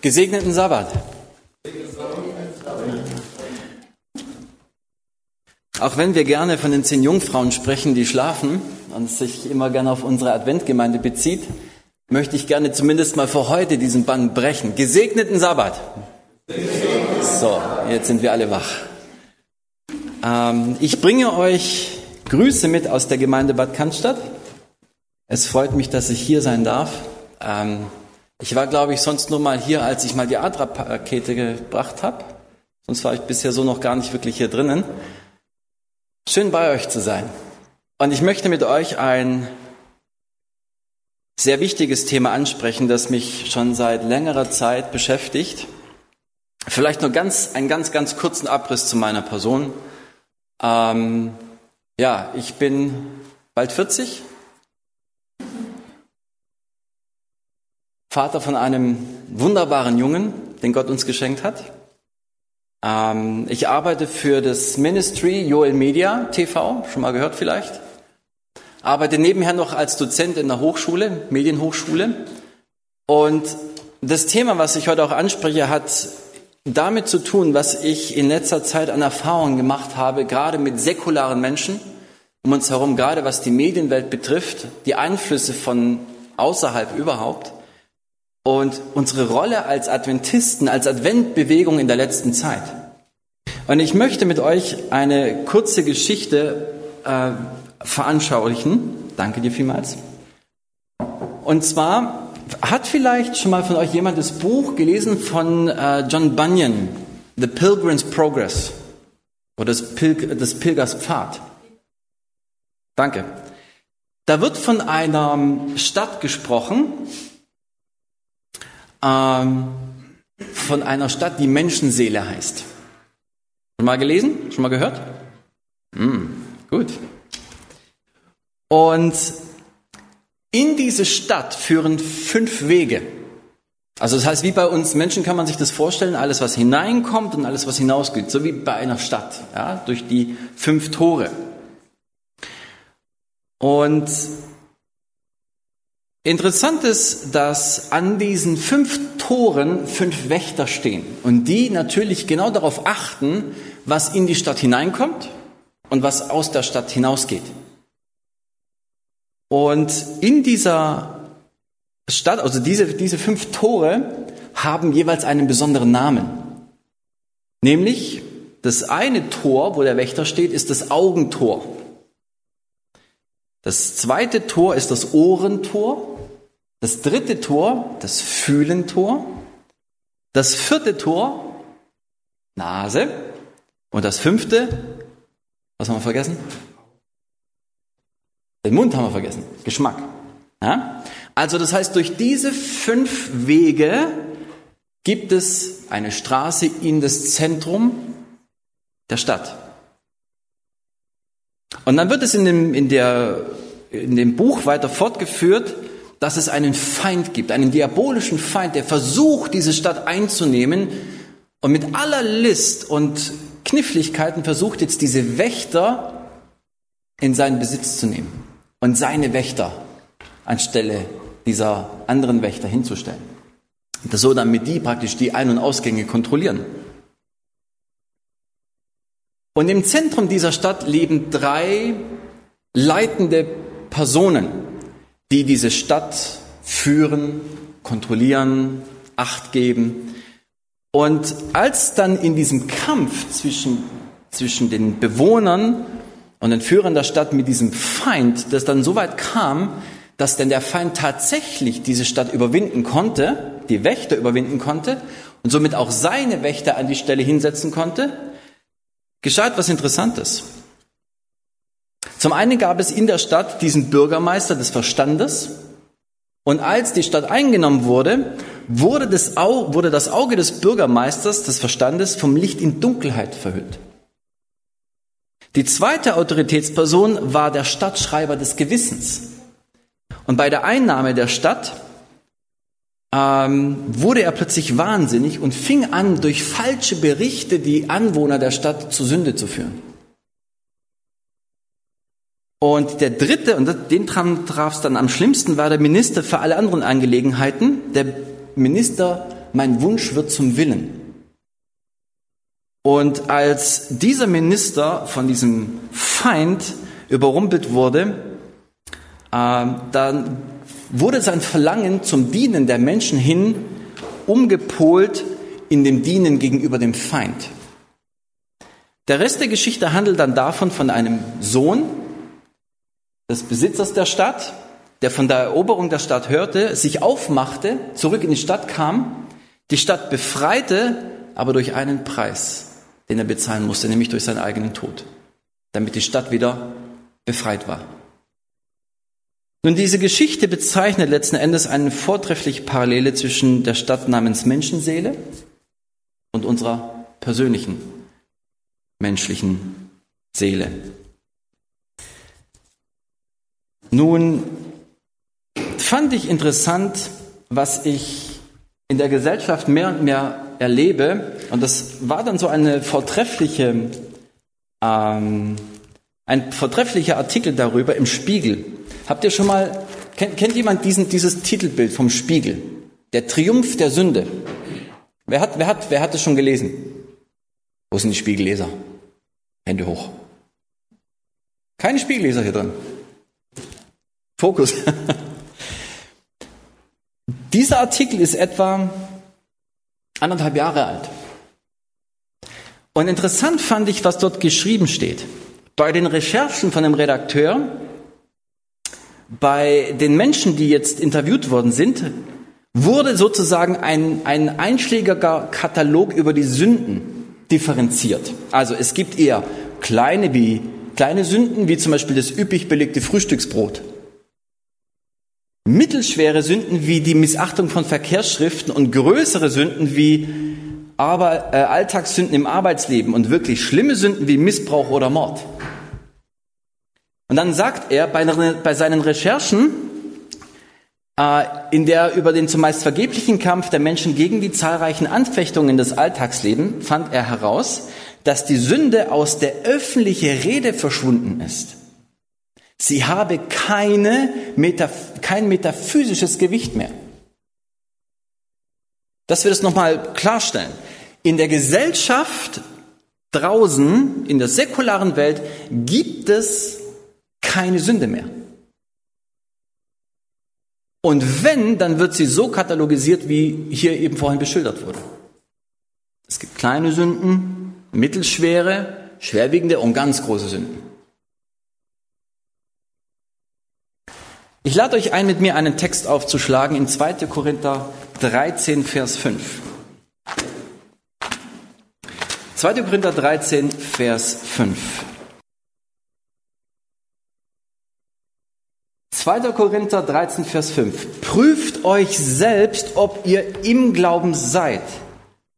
Gesegneten Sabbat. Auch wenn wir gerne von den zehn Jungfrauen sprechen, die schlafen und sich immer gerne auf unsere Adventgemeinde bezieht, möchte ich gerne zumindest mal für heute diesen Bann brechen. Gesegneten Sabbat. So, jetzt sind wir alle wach. Ähm, ich bringe euch Grüße mit aus der Gemeinde Bad Cannstatt. Es freut mich, dass ich hier sein darf. Ähm, ich war, glaube ich, sonst nur mal hier, als ich mal die Adra-Pakete gebracht habe. Sonst war ich bisher so noch gar nicht wirklich hier drinnen. Schön bei euch zu sein. Und ich möchte mit euch ein sehr wichtiges Thema ansprechen, das mich schon seit längerer Zeit beschäftigt. Vielleicht nur ganz, einen ganz, ganz kurzen Abriss zu meiner Person. Ähm, ja, ich bin bald 40, Vater von einem wunderbaren Jungen, den Gott uns geschenkt hat. Ähm, ich arbeite für das Ministry Joel Media TV, schon mal gehört vielleicht. Arbeite nebenher noch als Dozent in der Hochschule, Medienhochschule. Und das Thema, was ich heute auch anspreche, hat damit zu tun, was ich in letzter Zeit an Erfahrungen gemacht habe, gerade mit säkularen Menschen um uns herum, gerade was die Medienwelt betrifft, die Einflüsse von außerhalb überhaupt und unsere Rolle als Adventisten, als Adventbewegung in der letzten Zeit. Und ich möchte mit euch eine kurze Geschichte äh, veranschaulichen. Danke dir vielmals. Und zwar hat vielleicht schon mal von euch jemand das Buch gelesen von äh, John Bunyan, The Pilgrim's Progress oder das, Pilg das Pilgers Pfad. Danke. Da wird von einer Stadt gesprochen, ähm, von einer Stadt, die Menschenseele heißt. Schon mal gelesen? Schon mal gehört? Hm, gut. Und in diese Stadt führen fünf Wege. Also das heißt, wie bei uns Menschen kann man sich das vorstellen, alles was hineinkommt und alles was hinausgeht, so wie bei einer Stadt, ja, durch die fünf Tore. Und Interessant ist, dass an diesen fünf Toren fünf Wächter stehen und die natürlich genau darauf achten, was in die Stadt hineinkommt und was aus der Stadt hinausgeht. Und in dieser Stadt, also diese, diese fünf Tore, haben jeweils einen besonderen Namen. Nämlich das eine Tor, wo der Wächter steht, ist das Augentor. Das zweite Tor ist das Ohrentor. Das dritte Tor, das Fühlentor. Das vierte Tor, Nase. Und das fünfte, was haben wir vergessen? Den Mund haben wir vergessen. Geschmack. Ja? Also das heißt, durch diese fünf Wege gibt es eine Straße in das Zentrum der Stadt. Und dann wird es in dem, in der, in dem Buch weiter fortgeführt, dass es einen Feind gibt, einen diabolischen Feind, der versucht, diese Stadt einzunehmen und mit aller List und Kniffligkeiten versucht jetzt diese Wächter in seinen Besitz zu nehmen und seine Wächter anstelle dieser anderen Wächter hinzustellen. Das so damit die praktisch die Ein- und Ausgänge kontrollieren. Und im Zentrum dieser Stadt leben drei leitende Personen die diese Stadt führen, kontrollieren, Acht geben. Und als dann in diesem Kampf zwischen, zwischen den Bewohnern und den Führern der Stadt mit diesem Feind, das dann so weit kam, dass denn der Feind tatsächlich diese Stadt überwinden konnte, die Wächter überwinden konnte und somit auch seine Wächter an die Stelle hinsetzen konnte, geschah etwas Interessantes. Zum einen gab es in der Stadt diesen Bürgermeister des Verstandes. Und als die Stadt eingenommen wurde, wurde das, Auge, wurde das Auge des Bürgermeisters des Verstandes vom Licht in Dunkelheit verhüllt. Die zweite Autoritätsperson war der Stadtschreiber des Gewissens. Und bei der Einnahme der Stadt ähm, wurde er plötzlich wahnsinnig und fing an, durch falsche Berichte die Anwohner der Stadt zur Sünde zu führen. Und der dritte, und den traf es dann am schlimmsten, war der Minister für alle anderen Angelegenheiten. Der Minister mein Wunsch wird zum Willen. Und als dieser Minister von diesem Feind überrumpelt wurde, äh, dann wurde sein Verlangen zum Dienen der Menschen hin umgepolt in dem Dienen gegenüber dem Feind. Der Rest der Geschichte handelt dann davon von einem Sohn des Besitzers der Stadt, der von der Eroberung der Stadt hörte, sich aufmachte, zurück in die Stadt kam, die Stadt befreite, aber durch einen Preis, den er bezahlen musste, nämlich durch seinen eigenen Tod, damit die Stadt wieder befreit war. Nun, diese Geschichte bezeichnet letzten Endes eine vortreffliche Parallele zwischen der Stadt namens Menschenseele und unserer persönlichen menschlichen Seele. Nun fand ich interessant, was ich in der Gesellschaft mehr und mehr erlebe, und das war dann so eine vortreffliche, ähm, ein vortrefflicher Artikel darüber im Spiegel. Habt ihr schon mal, kennt, kennt jemand diesen, dieses Titelbild vom Spiegel? Der Triumph der Sünde. Wer hat, wer hat, wer hat es schon gelesen? Wo sind die Spiegelleser? Hände hoch. Keine Spiegelleser hier drin. Fokus. Dieser Artikel ist etwa anderthalb Jahre alt. Und interessant fand ich, was dort geschrieben steht. Bei den Recherchen von dem Redakteur, bei den Menschen, die jetzt interviewt worden sind, wurde sozusagen ein, ein einschlägiger Katalog über die Sünden differenziert. Also es gibt eher kleine wie kleine Sünden, wie zum Beispiel das üppig belegte Frühstücksbrot. Mittelschwere Sünden wie die Missachtung von Verkehrsschriften und größere Sünden wie aber, äh, Alltagssünden im Arbeitsleben und wirklich schlimme Sünden wie Missbrauch oder Mord. Und dann sagt er bei, bei seinen Recherchen, äh, in der über den zumeist vergeblichen Kampf der Menschen gegen die zahlreichen Anfechtungen des Alltagslebens fand er heraus, dass die Sünde aus der öffentlichen Rede verschwunden ist. Sie habe keine kein metaphysisches Gewicht mehr. Dass wir das nochmal klarstellen. In der Gesellschaft draußen, in der säkularen Welt, gibt es keine Sünde mehr. Und wenn, dann wird sie so katalogisiert, wie hier eben vorhin beschildert wurde. Es gibt kleine Sünden, mittelschwere, schwerwiegende und ganz große Sünden. Ich lade euch ein, mit mir einen Text aufzuschlagen in 2. Korinther 13, Vers 5. 2. Korinther 13, Vers 5. 2. Korinther 13, Vers 5. Prüft euch selbst, ob ihr im Glauben seid.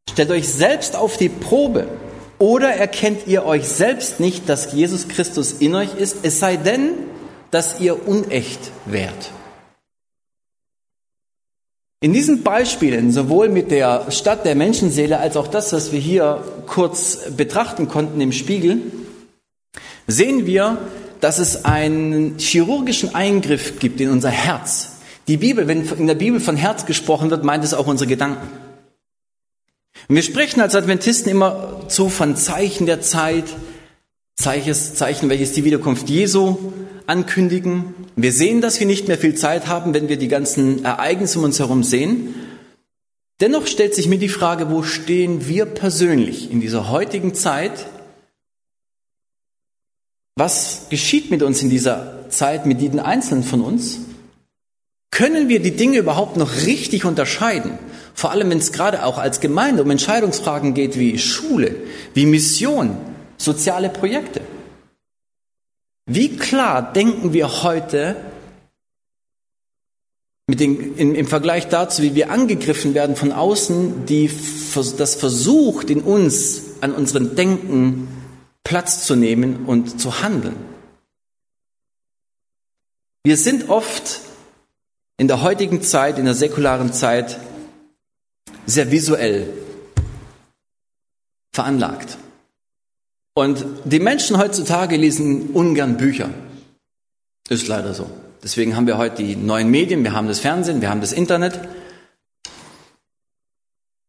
Stellt euch selbst auf die Probe. Oder erkennt ihr euch selbst nicht, dass Jesus Christus in euch ist, es sei denn, dass ihr unecht wärt. In diesen Beispielen, sowohl mit der Stadt der Menschenseele als auch das, was wir hier kurz betrachten konnten im Spiegel, sehen wir, dass es einen chirurgischen Eingriff gibt in unser Herz. Die Bibel, wenn in der Bibel von Herz gesprochen wird, meint es auch unsere Gedanken. Und wir sprechen als Adventisten immer zu von Zeichen der Zeit, Zeichen, welches die Wiederkunft Jesu ankündigen. Wir sehen, dass wir nicht mehr viel Zeit haben, wenn wir die ganzen Ereignisse um uns herum sehen. Dennoch stellt sich mir die Frage, wo stehen wir persönlich in dieser heutigen Zeit? Was geschieht mit uns in dieser Zeit, mit jedem Einzelnen von uns? Können wir die Dinge überhaupt noch richtig unterscheiden? Vor allem, wenn es gerade auch als Gemeinde um Entscheidungsfragen geht wie Schule, wie Mission, soziale Projekte. Wie klar denken wir heute den, im, im Vergleich dazu, wie wir angegriffen werden von außen, die das versucht, in uns, an unserem Denken Platz zu nehmen und zu handeln. Wir sind oft in der heutigen Zeit, in der säkularen Zeit, sehr visuell veranlagt. Und die Menschen heutzutage lesen ungern Bücher. Ist leider so. Deswegen haben wir heute die neuen Medien, wir haben das Fernsehen, wir haben das Internet.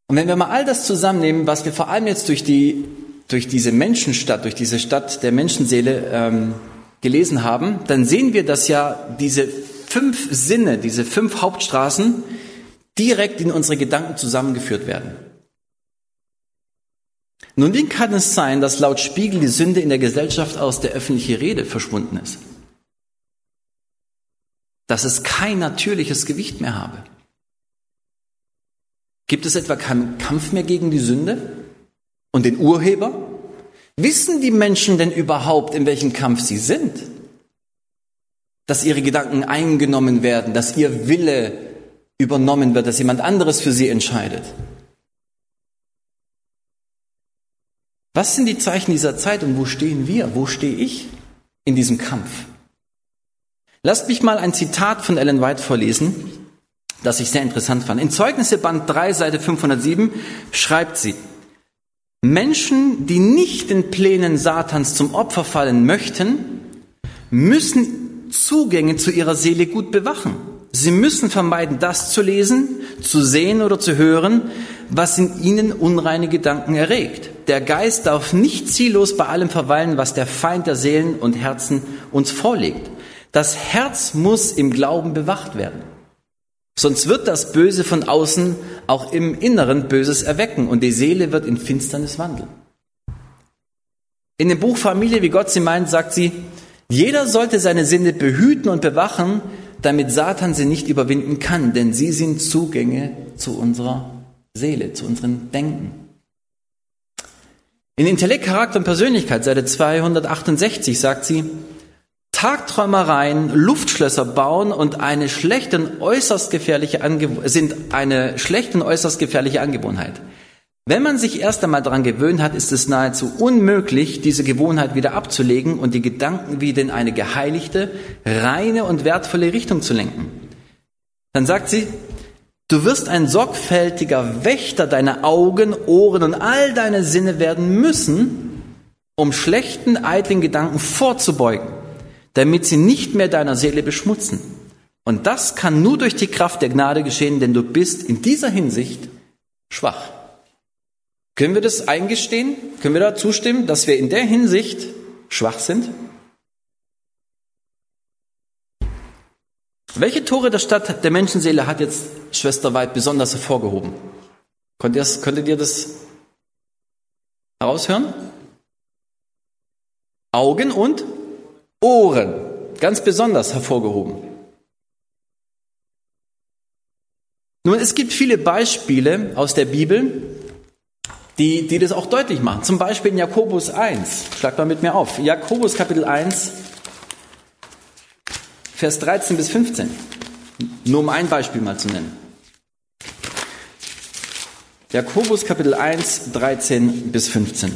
Und wenn wir mal all das zusammennehmen, was wir vor allem jetzt durch, die, durch diese Menschenstadt, durch diese Stadt der Menschenseele ähm, gelesen haben, dann sehen wir, dass ja diese fünf Sinne, diese fünf Hauptstraßen direkt in unsere Gedanken zusammengeführt werden. Nun, wie kann es sein, dass laut Spiegel die Sünde in der Gesellschaft aus der öffentlichen Rede verschwunden ist? Dass es kein natürliches Gewicht mehr habe? Gibt es etwa keinen Kampf mehr gegen die Sünde und den Urheber? Wissen die Menschen denn überhaupt, in welchem Kampf sie sind? Dass ihre Gedanken eingenommen werden, dass ihr Wille übernommen wird, dass jemand anderes für sie entscheidet? Was sind die Zeichen dieser Zeit und wo stehen wir? Wo stehe ich in diesem Kampf? Lasst mich mal ein Zitat von Ellen White vorlesen, das ich sehr interessant fand. In Zeugnisse Band 3, Seite 507 schreibt sie, Menschen, die nicht den Plänen Satans zum Opfer fallen möchten, müssen Zugänge zu ihrer Seele gut bewachen. Sie müssen vermeiden, das zu lesen, zu sehen oder zu hören, was in ihnen unreine Gedanken erregt. Der Geist darf nicht ziellos bei allem verweilen, was der Feind der Seelen und Herzen uns vorlegt. Das Herz muss im Glauben bewacht werden. Sonst wird das Böse von außen auch im Inneren Böses erwecken und die Seele wird in Finsternis wandeln. In dem Buch Familie, wie Gott sie meint, sagt sie, jeder sollte seine Sinne behüten und bewachen, damit Satan sie nicht überwinden kann, denn sie sind Zugänge zu unserer Seele, zu unserem Denken. In Intellekt, Charakter und Persönlichkeit, Seite 268, sagt sie, Tagträumereien, Luftschlösser bauen und eine schlechte und äußerst gefährliche Angew sind eine schlechte und äußerst gefährliche Angewohnheit. Wenn man sich erst einmal daran gewöhnt hat, ist es nahezu unmöglich, diese Gewohnheit wieder abzulegen und die Gedanken wieder in eine geheiligte, reine und wertvolle Richtung zu lenken. Dann sagt sie, du wirst ein sorgfältiger Wächter deiner Augen, Ohren und all deine Sinne werden müssen, um schlechten, eitlen Gedanken vorzubeugen damit sie nicht mehr deiner Seele beschmutzen. Und das kann nur durch die Kraft der Gnade geschehen, denn du bist in dieser Hinsicht schwach. Können wir das eingestehen? Können wir da zustimmen, dass wir in der Hinsicht schwach sind? Welche Tore der Stadt der Menschenseele hat jetzt Schwester Weid besonders hervorgehoben? Könnt ihr, könntet ihr das heraushören? Augen und Ohren, ganz besonders hervorgehoben. Nun, es gibt viele Beispiele aus der Bibel, die, die das auch deutlich machen. Zum Beispiel in Jakobus 1. Schlag mal mit mir auf. Jakobus Kapitel 1, Vers 13 bis 15. Nur um ein Beispiel mal zu nennen. Jakobus Kapitel 1, 13 bis 15.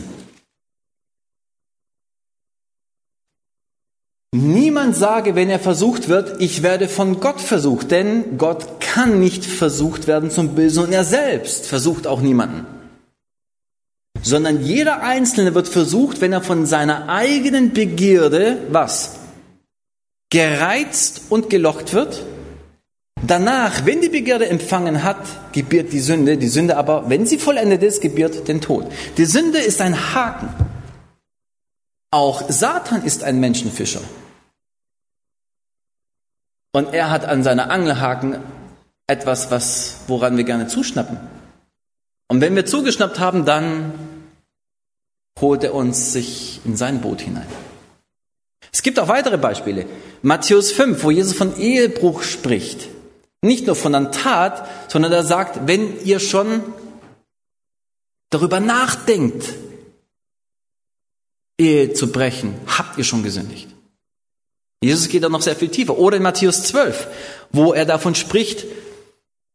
Niemand sage, wenn er versucht wird, ich werde von Gott versucht, denn Gott kann nicht versucht werden zum Bösen und er selbst versucht auch niemanden. Sondern jeder Einzelne wird versucht, wenn er von seiner eigenen Begierde, was? Gereizt und gelocht wird. Danach, wenn die Begierde empfangen hat, gebiert die Sünde. Die Sünde aber, wenn sie vollendet ist, gebiert den Tod. Die Sünde ist ein Haken. Auch Satan ist ein Menschenfischer. Und er hat an seiner Angelhaken etwas, was, woran wir gerne zuschnappen. Und wenn wir zugeschnappt haben, dann holt er uns sich in sein Boot hinein. Es gibt auch weitere Beispiele. Matthäus 5, wo Jesus von Ehebruch spricht. Nicht nur von einer Tat, sondern er sagt, wenn ihr schon darüber nachdenkt, Ehe zu brechen, habt ihr schon gesündigt. Jesus geht da noch sehr viel tiefer. Oder in Matthäus 12, wo er davon spricht,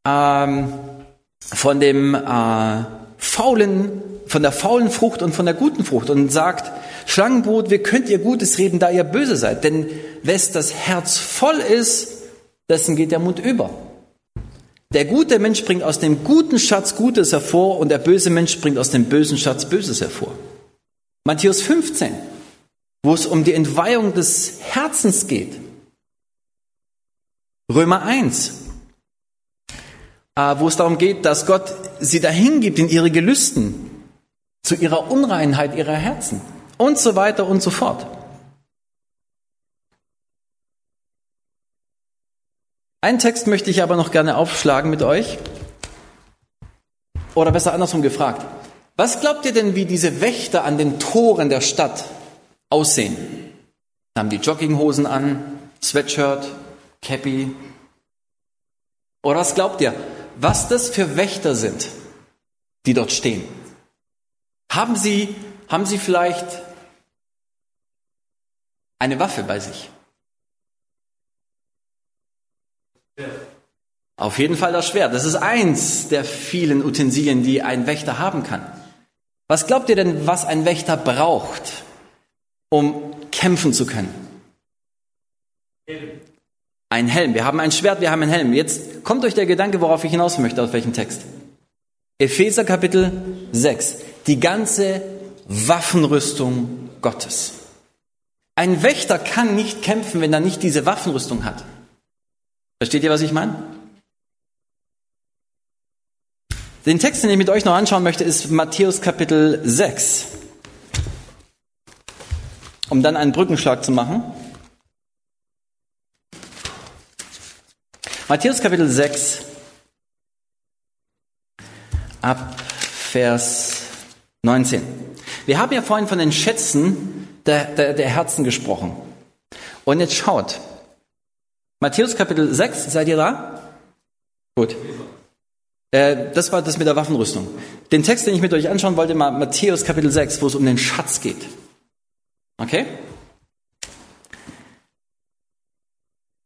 ähm, von dem äh, faulen, von der faulen Frucht und von der guten Frucht und sagt, Schlangenbrot, wie könnt ihr Gutes reden, da ihr böse seid? Denn wes das Herz voll ist, dessen geht der Mund über. Der gute Mensch bringt aus dem guten Schatz Gutes hervor und der böse Mensch bringt aus dem bösen Schatz Böses hervor. Matthäus 15, wo es um die Entweihung des Herzens geht. Römer 1, äh, wo es darum geht, dass Gott sie dahin gibt in ihre Gelüsten, zu ihrer Unreinheit ihrer Herzen und so weiter und so fort. Einen Text möchte ich aber noch gerne aufschlagen mit euch. Oder besser andersrum gefragt. Was glaubt ihr denn, wie diese Wächter an den Toren der Stadt aussehen? Haben die Jogginghosen an, Sweatshirt, Cappy? Oder was glaubt ihr, was das für Wächter sind, die dort stehen? Haben sie, haben sie vielleicht eine Waffe bei sich? Auf jeden Fall das Schwert. Das ist eins der vielen Utensilien, die ein Wächter haben kann. Was glaubt ihr denn, was ein Wächter braucht, um kämpfen zu können? Ein Helm. Wir haben ein Schwert, wir haben einen Helm. Jetzt kommt euch der Gedanke, worauf ich hinaus möchte, aus welchem Text. Epheser Kapitel 6. Die ganze Waffenrüstung Gottes. Ein Wächter kann nicht kämpfen, wenn er nicht diese Waffenrüstung hat. Versteht ihr, was ich meine? Den Text, den ich mit euch noch anschauen möchte, ist Matthäus Kapitel 6. Um dann einen Brückenschlag zu machen. Matthäus Kapitel 6 ab Vers 19. Wir haben ja vorhin von den Schätzen der, der, der Herzen gesprochen. Und jetzt schaut. Matthäus Kapitel 6, seid ihr da? Gut. Äh, das war das mit der Waffenrüstung. Den Text, den ich mit euch anschauen wollte, mal Matthäus Kapitel 6, wo es um den Schatz geht. Okay?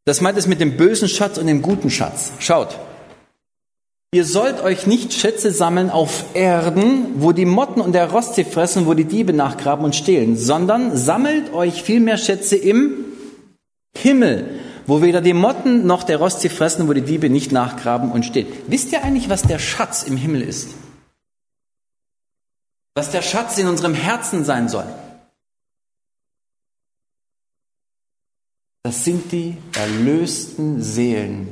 Das meint es mit dem bösen Schatz und dem guten Schatz. Schaut. Ihr sollt euch nicht Schätze sammeln auf Erden, wo die Motten und der Rost sie fressen, wo die Diebe nachgraben und stehlen, sondern sammelt euch vielmehr Schätze im Himmel, wo weder die Motten noch der Rost sie fressen, wo die Diebe nicht nachgraben und stehen. Wisst ihr eigentlich, was der Schatz im Himmel ist? Was der Schatz in unserem Herzen sein soll? Das sind die erlösten Seelen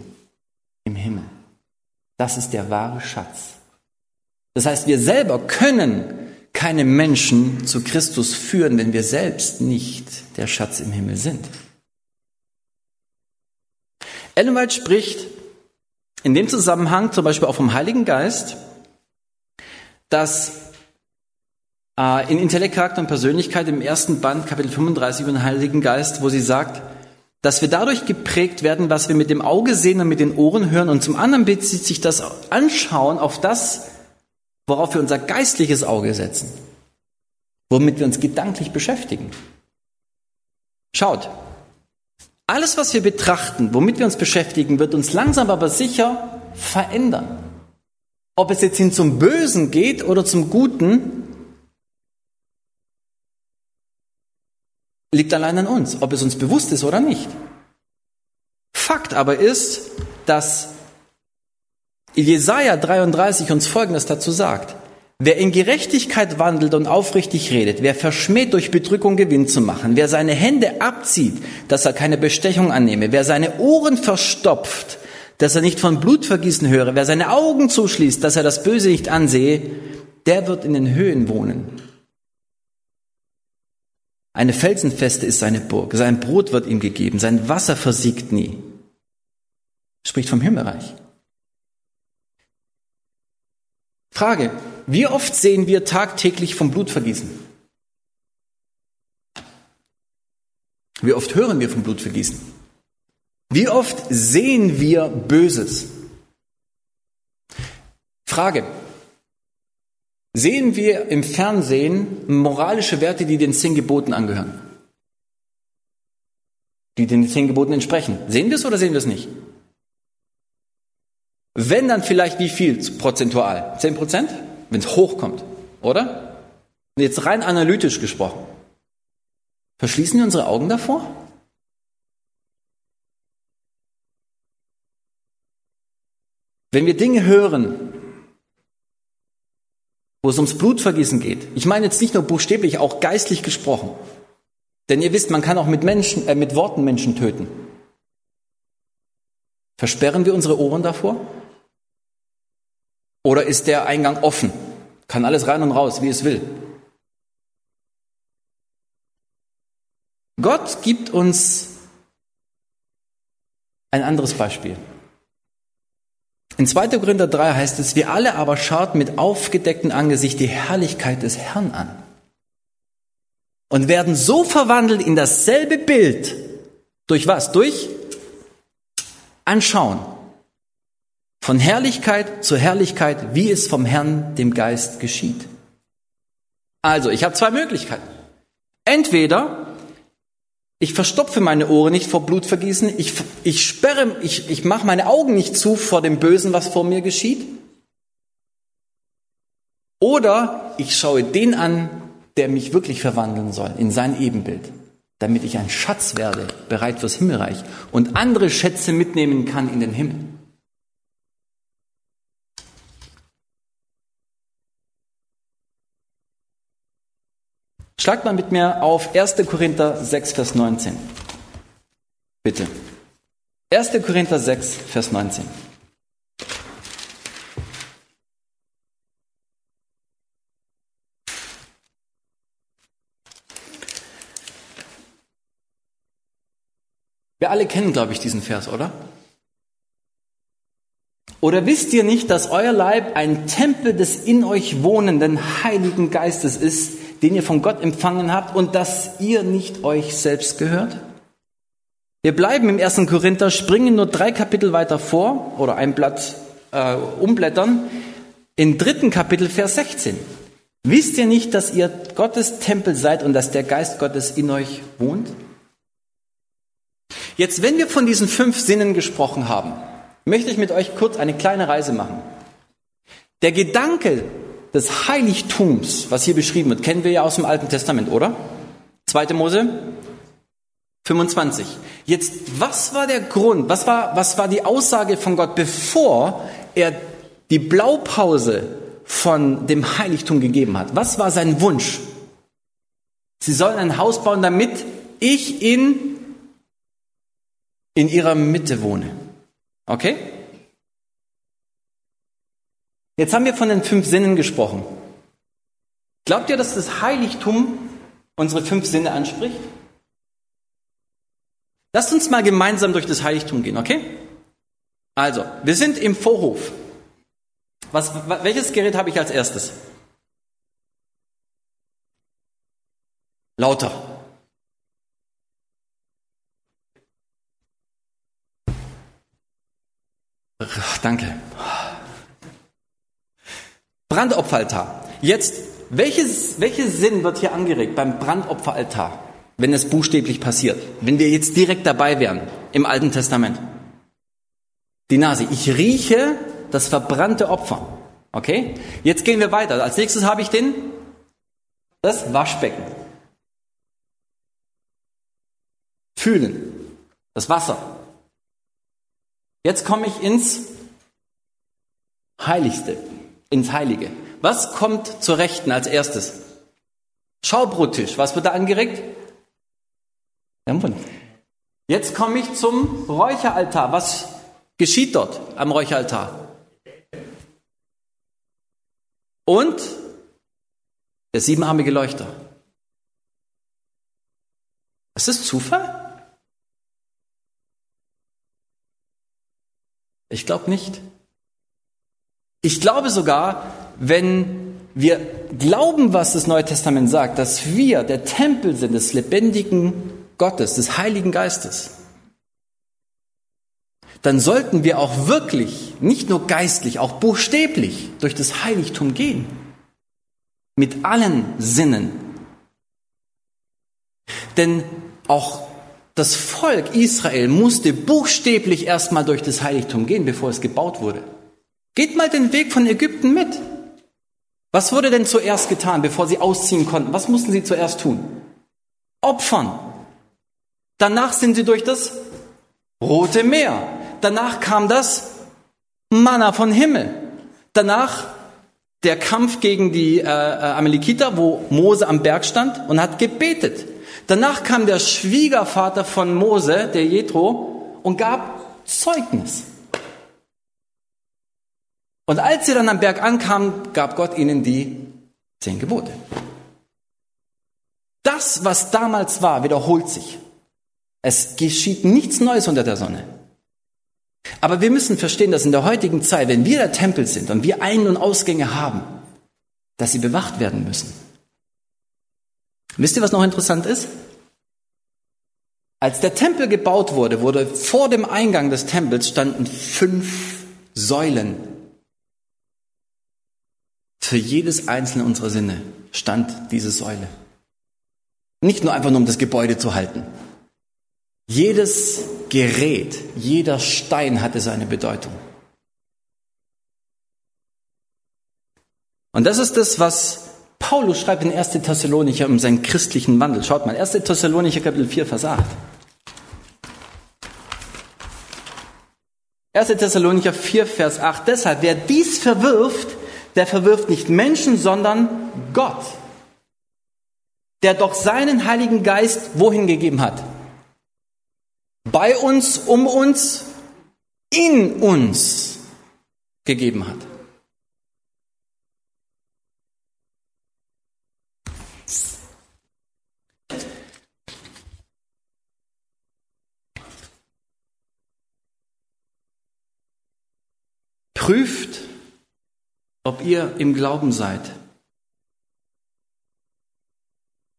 im Himmel. Das ist der wahre Schatz. Das heißt, wir selber können keine Menschen zu Christus führen, wenn wir selbst nicht der Schatz im Himmel sind. Ellen White spricht in dem Zusammenhang zum Beispiel auch vom Heiligen Geist, dass äh, in Intellekt, Charakter und Persönlichkeit im ersten Band, Kapitel 35 über den Heiligen Geist, wo sie sagt, dass wir dadurch geprägt werden, was wir mit dem Auge sehen und mit den Ohren hören. Und zum anderen bezieht sich das Anschauen auf das, worauf wir unser geistliches Auge setzen, womit wir uns gedanklich beschäftigen. Schaut, alles, was wir betrachten, womit wir uns beschäftigen, wird uns langsam aber sicher verändern. Ob es jetzt hin zum Bösen geht oder zum Guten, liegt allein an uns, ob es uns bewusst ist oder nicht. Fakt aber ist, dass Jesaja 33 uns Folgendes dazu sagt. Wer in Gerechtigkeit wandelt und aufrichtig redet, wer verschmäht durch Bedrückung Gewinn zu machen, wer seine Hände abzieht, dass er keine Bestechung annehme, wer seine Ohren verstopft, dass er nicht von Blutvergießen höre, wer seine Augen zuschließt, dass er das Böse nicht ansehe, der wird in den Höhen wohnen. Eine Felsenfeste ist seine Burg, sein Brot wird ihm gegeben, sein Wasser versiegt nie. Spricht vom Himmelreich. Frage, wie oft sehen wir tagtäglich vom Blutvergießen? Wie oft hören wir vom Blutvergießen? Wie oft sehen wir Böses? Frage. Sehen wir im Fernsehen moralische Werte, die den zehn Geboten angehören? Die den zehn Geboten entsprechen? Sehen wir es oder sehen wir es nicht? Wenn dann vielleicht wie viel prozentual? Zehn Prozent? wenn es hochkommt, oder? Jetzt rein analytisch gesprochen. Verschließen wir unsere Augen davor? Wenn wir Dinge hören, wo es ums Blutvergießen geht, ich meine jetzt nicht nur buchstäblich, auch geistlich gesprochen. Denn ihr wisst, man kann auch mit Menschen, äh, mit Worten Menschen töten. Versperren wir unsere Ohren davor? Oder ist der Eingang offen? Kann alles rein und raus, wie es will. Gott gibt uns ein anderes Beispiel. In 2. Korinther 3 heißt es, wir alle aber schauten mit aufgedecktem Angesicht die Herrlichkeit des Herrn an und werden so verwandelt in dasselbe Bild. Durch was? Durch Anschauen. Von Herrlichkeit zu Herrlichkeit, wie es vom Herrn, dem Geist geschieht. Also, ich habe zwei Möglichkeiten. Entweder ich verstopfe meine Ohren nicht vor Blutvergießen, ich, ich sperre, ich, ich mache meine Augen nicht zu vor dem Bösen, was vor mir geschieht. Oder ich schaue den an, der mich wirklich verwandeln soll in sein Ebenbild, damit ich ein Schatz werde, bereit fürs Himmelreich und andere Schätze mitnehmen kann in den Himmel. Schlagt mal mit mir auf 1. Korinther 6, Vers 19. Bitte. 1. Korinther 6, Vers 19. Wir alle kennen, glaube ich, diesen Vers, oder? Oder wisst ihr nicht, dass euer Leib ein Tempel des in euch wohnenden Heiligen Geistes ist, den ihr von Gott empfangen habt und dass ihr nicht euch selbst gehört? Wir bleiben im ersten Korinther, springen nur drei Kapitel weiter vor oder ein Blatt äh, umblättern. Im dritten Kapitel, Vers 16. Wisst ihr nicht, dass ihr Gottes Tempel seid und dass der Geist Gottes in euch wohnt? Jetzt, wenn wir von diesen fünf Sinnen gesprochen haben, möchte ich mit euch kurz eine kleine Reise machen. Der Gedanke des Heiligtums, was hier beschrieben wird, kennen wir ja aus dem Alten Testament, oder? 2. Mose 25. Jetzt, was war der Grund, was war, was war die Aussage von Gott, bevor er die Blaupause von dem Heiligtum gegeben hat? Was war sein Wunsch? Sie sollen ein Haus bauen, damit ich in in ihrer Mitte wohne. Okay? Jetzt haben wir von den fünf Sinnen gesprochen. Glaubt ihr, dass das Heiligtum unsere fünf Sinne anspricht? Lasst uns mal gemeinsam durch das Heiligtum gehen, okay? Also, wir sind im Vorhof. Was, welches Gerät habe ich als erstes? Lauter. Danke. Brandopferaltar. Jetzt, welches, welches Sinn wird hier angeregt beim Brandopferaltar, wenn es buchstäblich passiert? Wenn wir jetzt direkt dabei wären im Alten Testament. Die Nase. Ich rieche das verbrannte Opfer. Okay? Jetzt gehen wir weiter. Als nächstes habe ich den, das Waschbecken. Fühlen. Das Wasser. Jetzt komme ich ins Heiligste, ins Heilige. Was kommt zur Rechten als erstes? Schaubrottisch. Was wird da angeregt? Jetzt komme ich zum Räucheraltar. Was geschieht dort am Räucheraltar? Und der siebenarmige Leuchter. Ist das Zufall? Ich glaube nicht. Ich glaube sogar, wenn wir glauben, was das Neue Testament sagt, dass wir der Tempel sind des lebendigen Gottes, des Heiligen Geistes, dann sollten wir auch wirklich, nicht nur geistlich, auch buchstäblich durch das Heiligtum gehen. Mit allen Sinnen. Denn auch das Volk Israel musste buchstäblich erstmal durch das Heiligtum gehen, bevor es gebaut wurde. Geht mal den Weg von Ägypten mit. Was wurde denn zuerst getan, bevor sie ausziehen konnten? Was mussten sie zuerst tun? Opfern. Danach sind sie durch das Rote Meer. Danach kam das Manna von Himmel. Danach der Kampf gegen die äh, äh Amalekiter, wo Mose am Berg stand und hat gebetet. Danach kam der Schwiegervater von Mose, der Jethro, und gab Zeugnis. Und als sie dann am Berg ankamen, gab Gott ihnen die zehn Gebote. Das, was damals war, wiederholt sich. Es geschieht nichts Neues unter der Sonne. Aber wir müssen verstehen, dass in der heutigen Zeit, wenn wir der Tempel sind und wir Ein- und Ausgänge haben, dass sie bewacht werden müssen. Wisst ihr, was noch interessant ist? Als der Tempel gebaut wurde, wurde vor dem Eingang des Tempels standen fünf Säulen. Für jedes einzelne unserer Sinne stand diese Säule. Nicht nur einfach nur, um das Gebäude zu halten. Jedes Gerät, jeder Stein hatte seine Bedeutung. Und das ist das, was Paulus schreibt in 1. Thessalonicher um seinen christlichen Wandel. Schaut mal, 1. Thessalonicher Kapitel 4, Vers 8. 1. Thessalonicher 4, Vers 8. Deshalb, wer dies verwirft, der verwirft nicht Menschen, sondern Gott, der doch seinen Heiligen Geist wohin gegeben hat? Bei uns, um uns, in uns gegeben hat. Prüft, ob ihr im Glauben seid.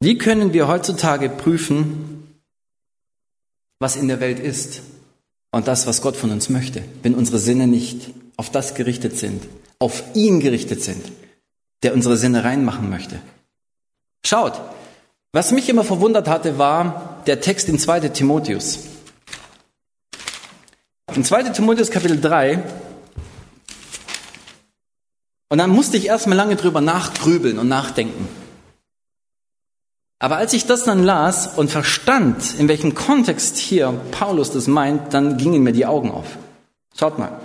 Wie können wir heutzutage prüfen, was in der Welt ist und das, was Gott von uns möchte, wenn unsere Sinne nicht auf das gerichtet sind, auf ihn gerichtet sind, der unsere Sinne reinmachen möchte? Schaut, was mich immer verwundert hatte, war der Text in 2. Timotheus. In 2. Timotheus Kapitel 3 und dann musste ich erstmal lange drüber nachgrübeln und nachdenken. Aber als ich das dann las und verstand, in welchem Kontext hier Paulus das meint, dann gingen mir die Augen auf. Schaut mal.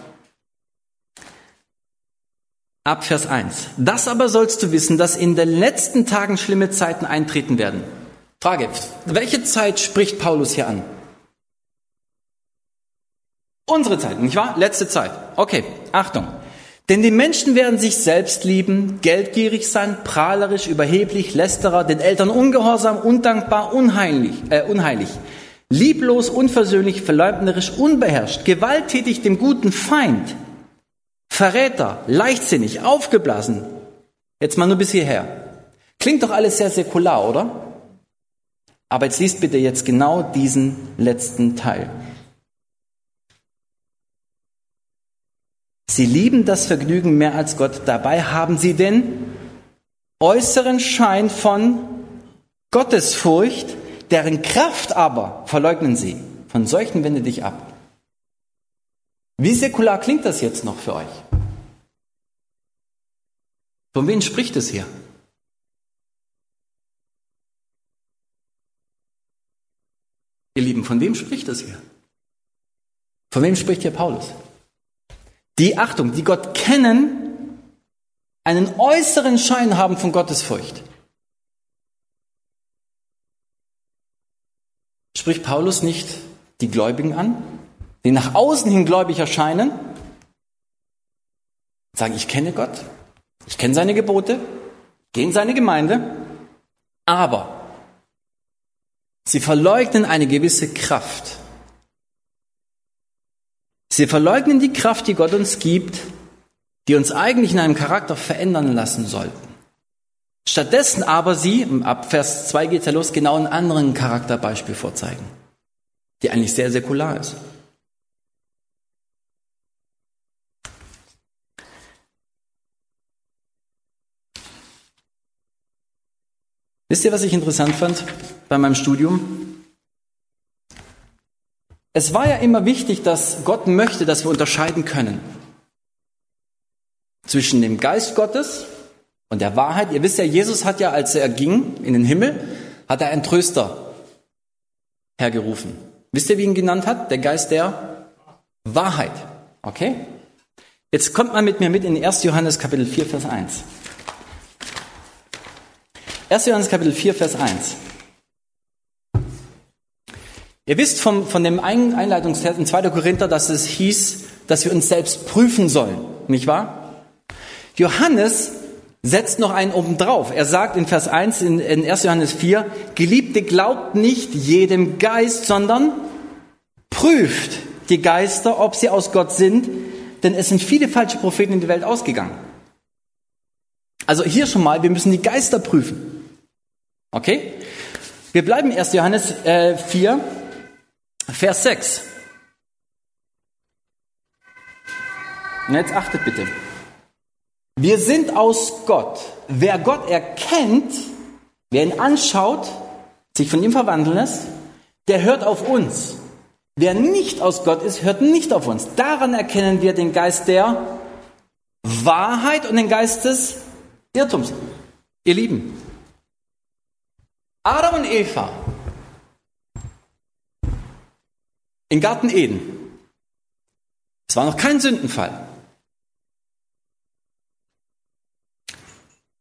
Ab Vers 1. Das aber sollst du wissen, dass in den letzten Tagen schlimme Zeiten eintreten werden. Frage, welche Zeit spricht Paulus hier an? Unsere Zeit, nicht wahr? Letzte Zeit. Okay, Achtung. Denn die Menschen werden sich selbst lieben, geldgierig sein, prahlerisch, überheblich, lästerer, den Eltern ungehorsam, undankbar, unheilig, äh, unheilig, lieblos, unversöhnlich, verleumderisch, unbeherrscht, gewalttätig dem guten Feind, Verräter, leichtsinnig, aufgeblasen. Jetzt mal nur bis hierher. Klingt doch alles sehr säkular, oder? Aber jetzt liest bitte jetzt genau diesen letzten Teil. Sie lieben das Vergnügen mehr als Gott. Dabei haben sie den äußeren Schein von Gottesfurcht, deren Kraft aber verleugnen sie. Von solchen wende dich ab. Wie säkular klingt das jetzt noch für euch? Von wem spricht es hier? Ihr Lieben, von wem spricht es hier? Von wem spricht hier Paulus? Die Achtung, die Gott kennen, einen äußeren Schein haben von Gottesfurcht. Spricht Paulus nicht die Gläubigen an, die nach außen hin gläubig erscheinen, sagen, ich kenne Gott, ich kenne seine Gebote, gehe in seine Gemeinde, aber sie verleugnen eine gewisse Kraft, Sie verleugnen die Kraft, die Gott uns gibt, die uns eigentlich in einem Charakter verändern lassen sollten. Stattdessen aber sie, ab Vers 2 geht es ja los, genau einen anderen Charakterbeispiel vorzeigen, die eigentlich sehr säkular ist. Wisst ihr, was ich interessant fand bei meinem Studium? Es war ja immer wichtig, dass Gott möchte, dass wir unterscheiden können zwischen dem Geist Gottes und der Wahrheit. Ihr wisst ja, Jesus hat ja, als er ging in den Himmel, hat er einen Tröster hergerufen. Wisst ihr, wie ihn genannt hat? Der Geist der Wahrheit. Okay? Jetzt kommt mal mit mir mit in 1. Johannes Kapitel 4, Vers 1. 1. Johannes Kapitel 4, Vers 1. Ihr wisst vom, von dem Einleitungstext in 2. Korinther, dass es hieß, dass wir uns selbst prüfen sollen, nicht wahr? Johannes setzt noch einen oben drauf. Er sagt in Vers 1 in, in 1. Johannes 4, Geliebte, glaubt nicht jedem Geist, sondern prüft die Geister, ob sie aus Gott sind, denn es sind viele falsche Propheten in die Welt ausgegangen. Also hier schon mal, wir müssen die Geister prüfen. Okay? Wir bleiben 1. Johannes äh, 4, Vers 6. Und jetzt achtet bitte. Wir sind aus Gott. Wer Gott erkennt, wer ihn anschaut, sich von ihm verwandeln lässt, der hört auf uns. Wer nicht aus Gott ist, hört nicht auf uns. Daran erkennen wir den Geist der Wahrheit und den Geist des Irrtums. Ihr Lieben, Adam und Eva im Garten Eden. Es war noch kein Sündenfall.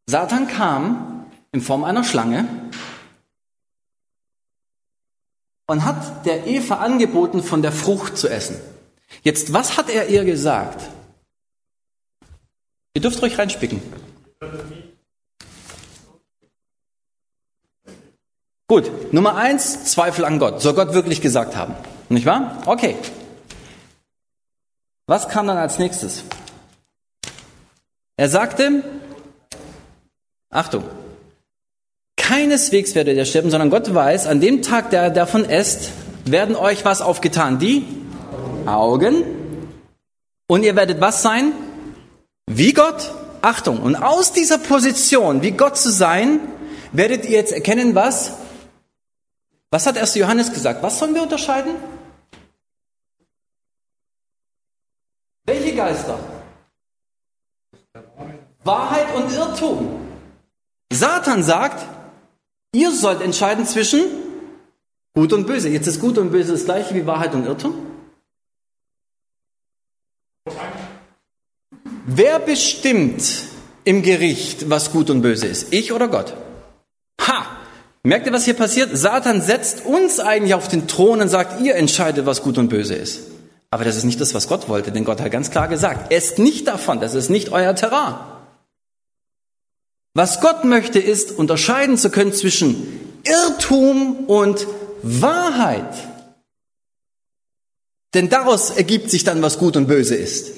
Satan kam in Form einer Schlange und hat der Eva angeboten, von der Frucht zu essen. Jetzt, was hat er ihr gesagt? Ihr dürft euch reinspicken. Gut, Nummer eins, Zweifel an Gott. Soll Gott wirklich gesagt haben? Nicht wahr? Okay. Was kam dann als nächstes? Er sagte, Achtung, keineswegs werdet ihr sterben, sondern Gott weiß, an dem Tag, der davon esst, werden euch was aufgetan? Die Augen. Und ihr werdet was sein? Wie Gott? Achtung. Und aus dieser Position, wie Gott zu sein, werdet ihr jetzt erkennen, was? Was hat erst Johannes gesagt? Was sollen wir unterscheiden? Welche Geister? Wahrheit und Irrtum. Satan sagt, ihr sollt entscheiden zwischen Gut und Böse. Jetzt ist Gut und Böse das gleiche wie Wahrheit und Irrtum? Wer bestimmt im Gericht, was gut und böse ist? Ich oder Gott? Ha! Merkt ihr, was hier passiert? Satan setzt uns eigentlich auf den Thron und sagt, ihr entscheidet, was gut und böse ist. Aber das ist nicht das, was Gott wollte, denn Gott hat ganz klar gesagt, esst nicht davon, das ist nicht euer Terrain. Was Gott möchte, ist unterscheiden zu können zwischen Irrtum und Wahrheit. Denn daraus ergibt sich dann, was gut und böse ist.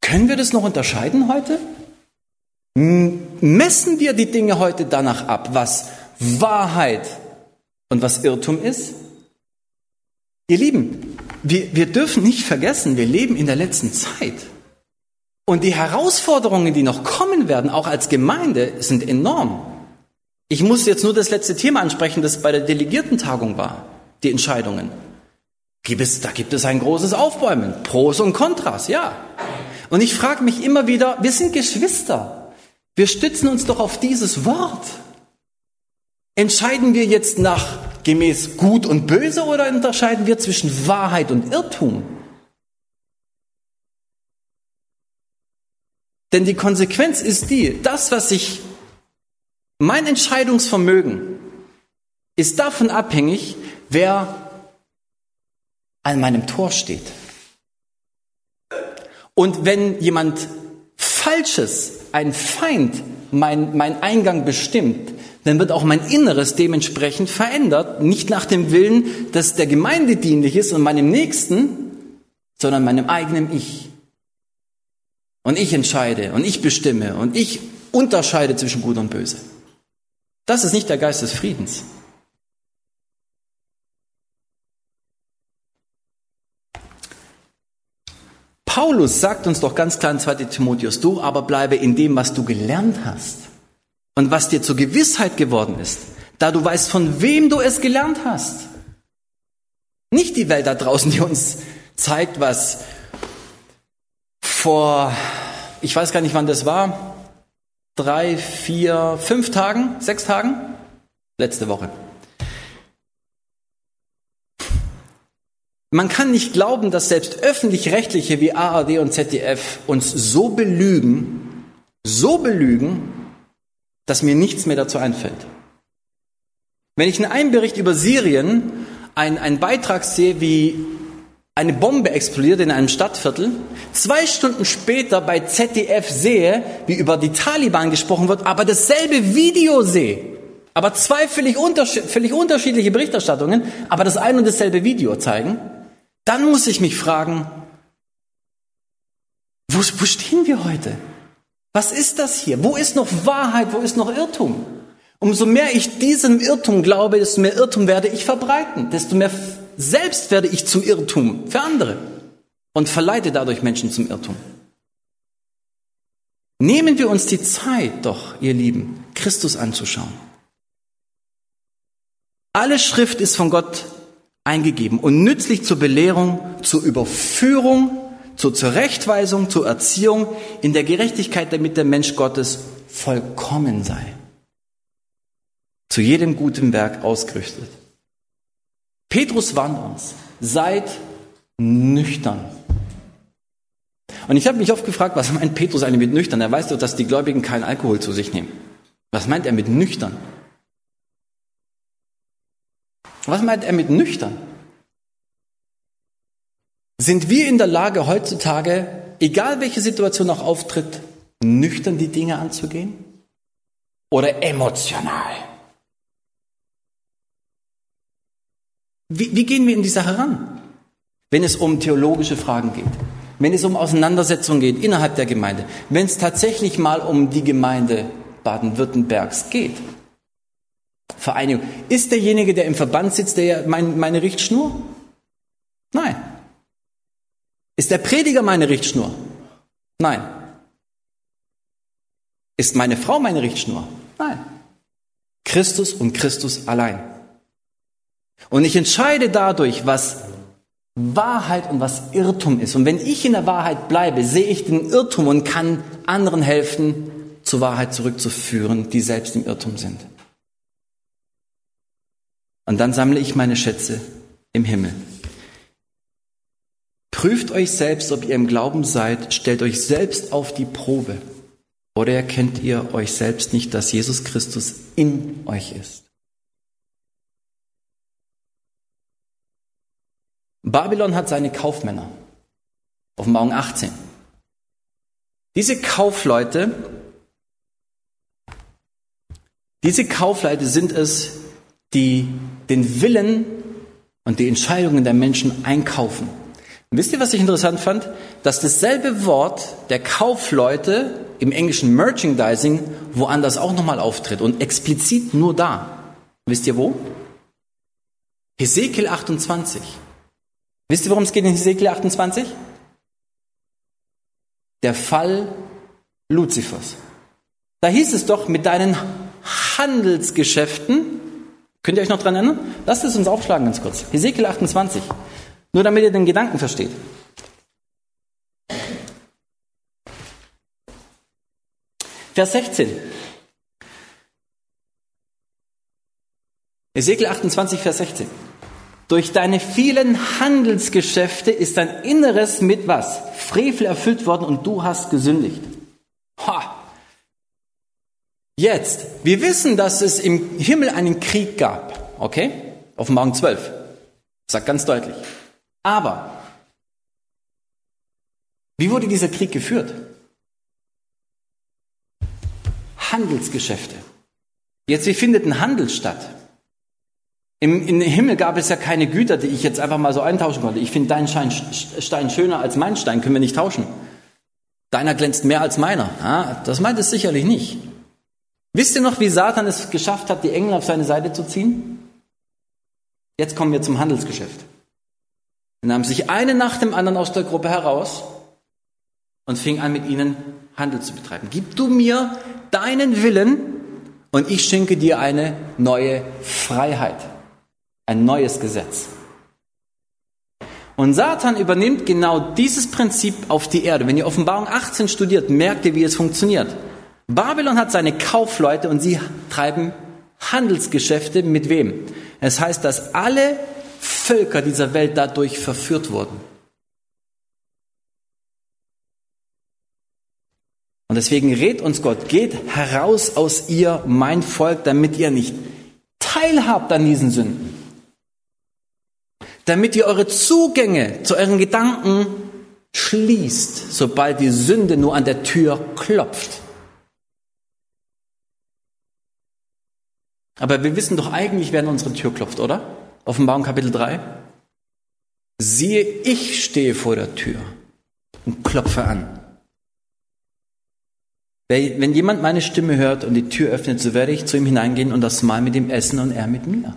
Können wir das noch unterscheiden heute? Messen wir die Dinge heute danach ab, was Wahrheit und was Irrtum ist? Ihr Lieben, wir, wir dürfen nicht vergessen, wir leben in der letzten Zeit. Und die Herausforderungen, die noch kommen werden, auch als Gemeinde, sind enorm. Ich muss jetzt nur das letzte Thema ansprechen, das bei der Delegiertentagung war, die Entscheidungen. Gibt es, da gibt es ein großes Aufbäumen, Pros und Kontras, ja. Und ich frage mich immer wieder, wir sind Geschwister. Wir stützen uns doch auf dieses Wort. Entscheiden wir jetzt nach gemäß Gut und Böse oder unterscheiden wir zwischen Wahrheit und Irrtum? Denn die Konsequenz ist die, das, was ich, mein Entscheidungsvermögen ist davon abhängig, wer an meinem Tor steht. Und wenn jemand Falsches, ein Feind, mein, mein Eingang bestimmt, dann wird auch mein Inneres dementsprechend verändert, nicht nach dem Willen, dass der Gemeinde dienlich ist und meinem Nächsten, sondern meinem eigenen Ich. Und ich entscheide und ich bestimme und ich unterscheide zwischen Gut und Böse. Das ist nicht der Geist des Friedens. Paulus sagt uns doch ganz klar in 2 Timotheus, du aber bleibe in dem, was du gelernt hast und was dir zur Gewissheit geworden ist, da du weißt, von wem du es gelernt hast. Nicht die Welt da draußen, die uns zeigt, was vor, ich weiß gar nicht, wann das war, drei, vier, fünf Tagen, sechs Tagen, letzte Woche. Man kann nicht glauben, dass selbst öffentlich-rechtliche wie ARD und ZDF uns so belügen, so belügen, dass mir nichts mehr dazu einfällt. Wenn ich in einem Bericht über Syrien einen, einen Beitrag sehe, wie eine Bombe explodiert in einem Stadtviertel, zwei Stunden später bei ZDF sehe, wie über die Taliban gesprochen wird, aber dasselbe Video sehe. Aber zwei völlig, unterschied völlig unterschiedliche Berichterstattungen, aber das ein und dasselbe Video zeigen, dann muss ich mich fragen, wo, wo stehen wir heute? Was ist das hier? Wo ist noch Wahrheit? Wo ist noch Irrtum? Umso mehr ich diesem Irrtum glaube, desto mehr Irrtum werde ich verbreiten, desto mehr selbst werde ich zum Irrtum für andere und verleite dadurch Menschen zum Irrtum. Nehmen wir uns die Zeit doch, ihr Lieben, Christus anzuschauen. Alle Schrift ist von Gott eingegeben und nützlich zur Belehrung, zur Überführung, zur Zurechtweisung, zur Erziehung in der Gerechtigkeit, damit der Mensch Gottes vollkommen sei. Zu jedem guten Werk ausgerüstet. Petrus warnt uns, seid nüchtern. Und ich habe mich oft gefragt, was meint Petrus eigentlich mit nüchtern? Er weiß doch, dass die Gläubigen keinen Alkohol zu sich nehmen. Was meint er mit nüchtern? Was meint er mit nüchtern? Sind wir in der Lage heutzutage, egal welche Situation auch auftritt, nüchtern die Dinge anzugehen? Oder emotional? Wie, wie gehen wir in die Sache ran? Wenn es um theologische Fragen geht, wenn es um Auseinandersetzungen geht innerhalb der Gemeinde, wenn es tatsächlich mal um die Gemeinde Baden-Württembergs geht, Vereinigung. Ist derjenige, der im Verband sitzt, der mein, meine Richtschnur? Nein. Ist der Prediger meine Richtschnur? Nein. Ist meine Frau meine Richtschnur? Nein. Christus und Christus allein. Und ich entscheide dadurch, was Wahrheit und was Irrtum ist. Und wenn ich in der Wahrheit bleibe, sehe ich den Irrtum und kann anderen helfen, zur Wahrheit zurückzuführen, die selbst im Irrtum sind. Und dann sammle ich meine Schätze im Himmel. Prüft euch selbst, ob ihr im Glauben seid, stellt euch selbst auf die Probe. Oder erkennt ihr euch selbst nicht, dass Jesus Christus in euch ist? Babylon hat seine Kaufmänner. Offenbarung 18. Diese Kaufleute, diese Kaufleute sind es, die den Willen und die Entscheidungen der Menschen einkaufen. Und wisst ihr, was ich interessant fand? Dass dasselbe Wort der Kaufleute im englischen Merchandising woanders auch nochmal auftritt und explizit nur da. Wisst ihr wo? Hesekiel 28. Wisst ihr, worum es geht in Hesekiel 28? Der Fall Luzifers. Da hieß es doch, mit deinen Handelsgeschäften Könnt ihr euch noch dran erinnern? Lasst es uns aufschlagen ganz kurz. Hesekiel 28. Nur damit ihr den Gedanken versteht. Vers 16. Ezekiel 28, Vers 16. Durch deine vielen Handelsgeschäfte ist dein Inneres mit was? Frevel erfüllt worden und du hast gesündigt. Ha! Jetzt, wir wissen, dass es im Himmel einen Krieg gab, okay? Offenbarung 12. Sagt ganz deutlich. Aber, wie wurde dieser Krieg geführt? Handelsgeschäfte. Jetzt, wie findet ein Handel statt? Im, Im Himmel gab es ja keine Güter, die ich jetzt einfach mal so eintauschen konnte. Ich finde deinen Stein, Stein schöner als mein Stein, können wir nicht tauschen. Deiner glänzt mehr als meiner. Ja, das meint es sicherlich nicht. Wisst ihr noch, wie Satan es geschafft hat, die Engel auf seine Seite zu ziehen? Jetzt kommen wir zum Handelsgeschäft. Er nahm sich eine nach dem anderen aus der Gruppe heraus und fing an, mit ihnen Handel zu betreiben. Gib du mir deinen Willen und ich schenke dir eine neue Freiheit, ein neues Gesetz. Und Satan übernimmt genau dieses Prinzip auf die Erde. Wenn ihr Offenbarung 18 studiert, merkt ihr, wie es funktioniert. Babylon hat seine Kaufleute und sie treiben Handelsgeschäfte mit wem? Es heißt, dass alle Völker dieser Welt dadurch verführt wurden. Und deswegen rät uns Gott, geht heraus aus ihr, mein Volk, damit ihr nicht teilhabt an diesen Sünden. damit ihr eure Zugänge zu euren Gedanken schließt, sobald die Sünde nur an der Tür klopft. Aber wir wissen doch eigentlich, wer an unsere Tür klopft, oder? Offenbarung Kapitel 3. Siehe, ich stehe vor der Tür und klopfe an. Wenn jemand meine Stimme hört und die Tür öffnet, so werde ich zu ihm hineingehen und das Mahl mit ihm essen und er mit mir.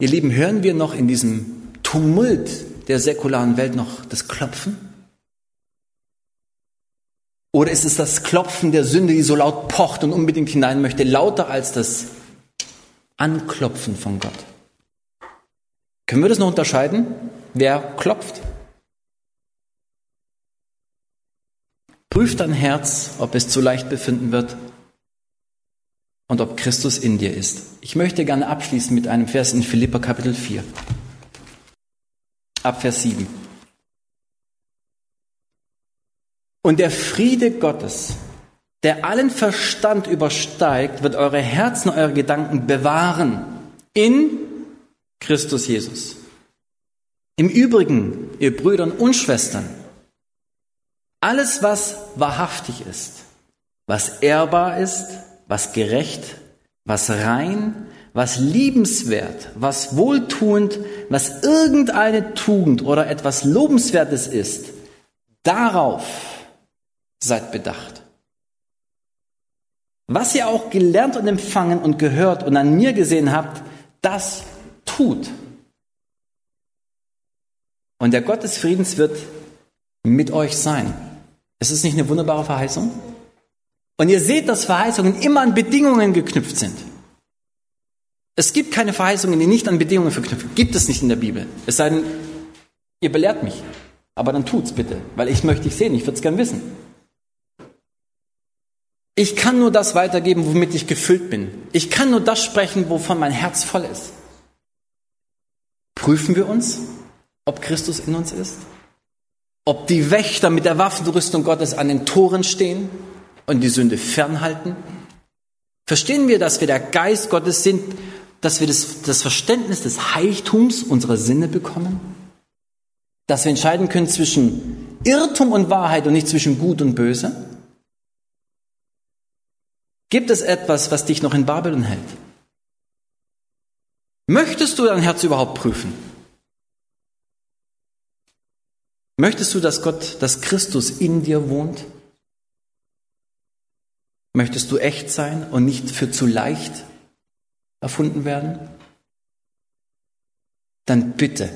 Ihr Lieben, hören wir noch in diesem Tumult der säkularen Welt noch das Klopfen? Oder ist es das Klopfen der Sünde, die so laut pocht und unbedingt hinein möchte, lauter als das Anklopfen von Gott? Können wir das noch unterscheiden? Wer klopft? Prüf dein Herz, ob es zu leicht befinden wird und ob Christus in dir ist. Ich möchte gerne abschließen mit einem Vers in Philippa Kapitel 4. Ab Vers 7. Und der Friede Gottes, der allen Verstand übersteigt, wird eure Herzen, eure Gedanken bewahren in Christus Jesus. Im Übrigen, ihr Brüder und Schwestern, alles, was wahrhaftig ist, was ehrbar ist, was gerecht, was rein, was liebenswert, was wohltuend, was irgendeine Tugend oder etwas Lobenswertes ist, darauf seid bedacht. Was ihr auch gelernt und empfangen und gehört und an mir gesehen habt, das tut. Und der Gott des Friedens wird mit euch sein. Ist es nicht eine wunderbare Verheißung? Und ihr seht, dass Verheißungen immer an Bedingungen geknüpft sind. Es gibt keine Verheißungen, die nicht an Bedingungen verknüpft sind. Gibt es nicht in der Bibel. Es sei denn, ihr belehrt mich. Aber dann tut's bitte, weil ich möchte dich sehen, ich würde es gern wissen. Ich kann nur das weitergeben, womit ich gefüllt bin. Ich kann nur das sprechen, wovon mein Herz voll ist. Prüfen wir uns, ob Christus in uns ist? ob die Wächter mit der Waffenrüstung Gottes an den Toren stehen und die Sünde fernhalten? Verstehen wir, dass wir der Geist Gottes sind, dass wir das, das Verständnis des Heiligtums unserer Sinne bekommen? Dass wir entscheiden können zwischen Irrtum und Wahrheit und nicht zwischen Gut und Böse? Gibt es etwas, was dich noch in Babylon hält? Möchtest du dein Herz überhaupt prüfen? Möchtest du, dass Gott, dass Christus in dir wohnt? Möchtest du echt sein und nicht für zu leicht erfunden werden? Dann bitte,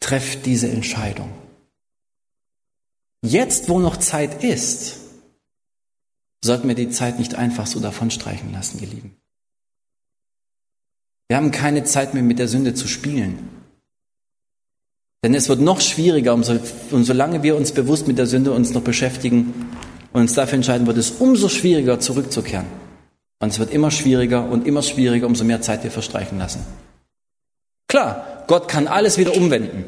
treff diese Entscheidung. Jetzt, wo noch Zeit ist, sollten wir die Zeit nicht einfach so davonstreichen lassen, ihr Lieben. Wir haben keine Zeit mehr mit der Sünde zu spielen. Denn es wird noch schwieriger, umso, umso lange wir uns bewusst mit der Sünde uns noch beschäftigen und uns dafür entscheiden, wird es umso schwieriger zurückzukehren. Und es wird immer schwieriger und immer schwieriger, umso mehr Zeit wir verstreichen lassen. Klar, Gott kann alles wieder umwenden.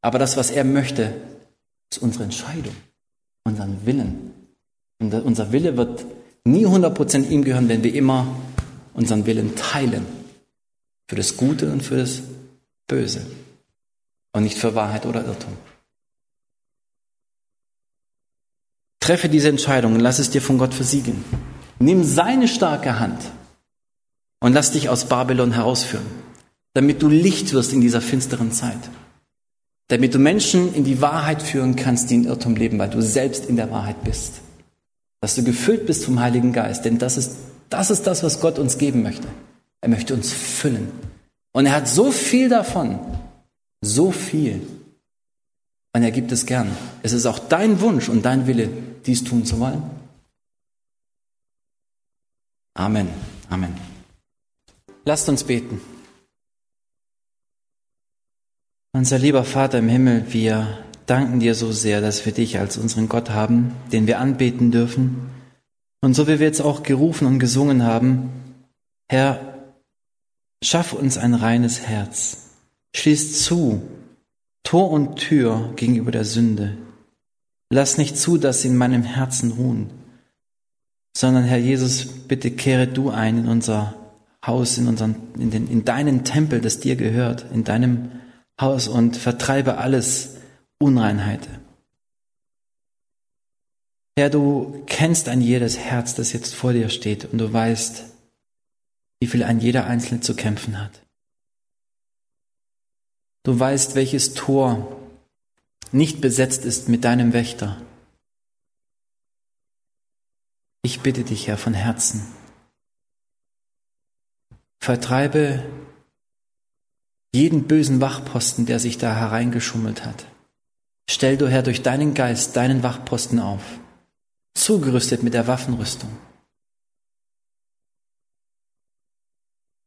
Aber das, was er möchte, ist unsere Entscheidung, unseren Willen. Und unser Wille wird nie 100% ihm gehören, wenn wir immer unseren Willen teilen. Für das Gute und für das Böse und nicht für Wahrheit oder Irrtum. Treffe diese Entscheidung und lass es dir von Gott versiegeln. Nimm seine starke Hand und lass dich aus Babylon herausführen, damit du Licht wirst in dieser finsteren Zeit. Damit du Menschen in die Wahrheit führen kannst, die in Irrtum leben, weil du selbst in der Wahrheit bist. Dass du gefüllt bist vom Heiligen Geist, denn das ist, das ist das, was Gott uns geben möchte. Er möchte uns füllen. Und er hat so viel davon, so viel. Und er gibt es gern. Es ist auch dein Wunsch und dein Wille, dies tun zu wollen. Amen. Amen. Lasst uns beten. Unser lieber Vater im Himmel, wir danken dir so sehr, dass wir dich als unseren Gott haben, den wir anbeten dürfen. Und so wie wir jetzt auch gerufen und gesungen haben, Herr, schaff uns ein reines Herz. Schließ zu, Tor und Tür gegenüber der Sünde. Lass nicht zu, dass sie in meinem Herzen ruhen, sondern Herr Jesus, bitte kehre du ein in unser Haus, in, unseren, in, den, in deinen Tempel, das dir gehört, in deinem Haus und vertreibe alles Unreinheit. Herr, du kennst ein jedes Herz, das jetzt vor dir steht und du weißt, wie viel ein jeder Einzelne zu kämpfen hat. Du weißt, welches Tor nicht besetzt ist mit deinem Wächter. Ich bitte dich, Herr, von Herzen, vertreibe jeden bösen Wachposten, der sich da hereingeschummelt hat. Stell du, Herr, durch deinen Geist deinen Wachposten auf, zugerüstet mit der Waffenrüstung.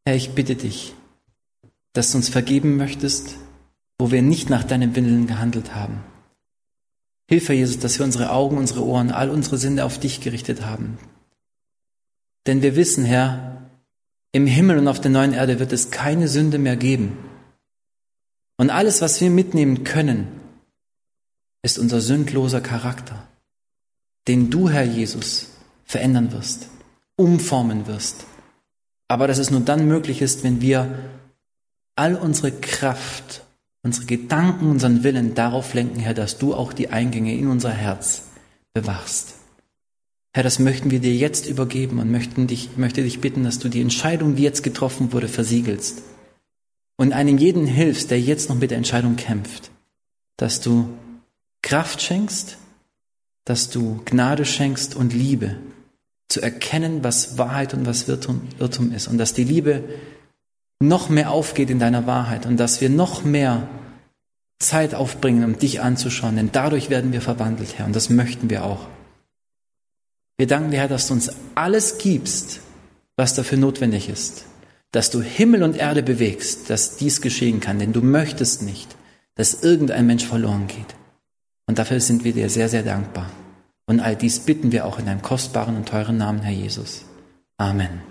Herr, ich bitte dich, dass du uns vergeben möchtest, wo wir nicht nach deinem Willen gehandelt haben. Hilfe, Jesus, dass wir unsere Augen, unsere Ohren, all unsere Sinne auf dich gerichtet haben. Denn wir wissen, Herr, im Himmel und auf der neuen Erde wird es keine Sünde mehr geben. Und alles, was wir mitnehmen können, ist unser sündloser Charakter, den du, Herr Jesus, verändern wirst, umformen wirst. Aber dass es nur dann möglich ist, wenn wir all unsere Kraft, unsere Gedanken, unseren Willen darauf lenken, Herr, dass du auch die Eingänge in unser Herz bewachst. Herr, das möchten wir dir jetzt übergeben und möchten dich, möchte dich bitten, dass du die Entscheidung, die jetzt getroffen wurde, versiegelst und einem jeden hilfst, der jetzt noch mit der Entscheidung kämpft, dass du Kraft schenkst, dass du Gnade schenkst und Liebe, zu erkennen, was Wahrheit und was Irrtum, ist und dass die Liebe noch mehr aufgeht in deiner Wahrheit und dass wir noch mehr Zeit aufbringen, um dich anzuschauen, denn dadurch werden wir verwandelt, Herr, und das möchten wir auch. Wir danken dir, Herr, dass du uns alles gibst, was dafür notwendig ist, dass du Himmel und Erde bewegst, dass dies geschehen kann, denn du möchtest nicht, dass irgendein Mensch verloren geht. Und dafür sind wir dir sehr, sehr dankbar. Und all dies bitten wir auch in deinem kostbaren und teuren Namen, Herr Jesus. Amen.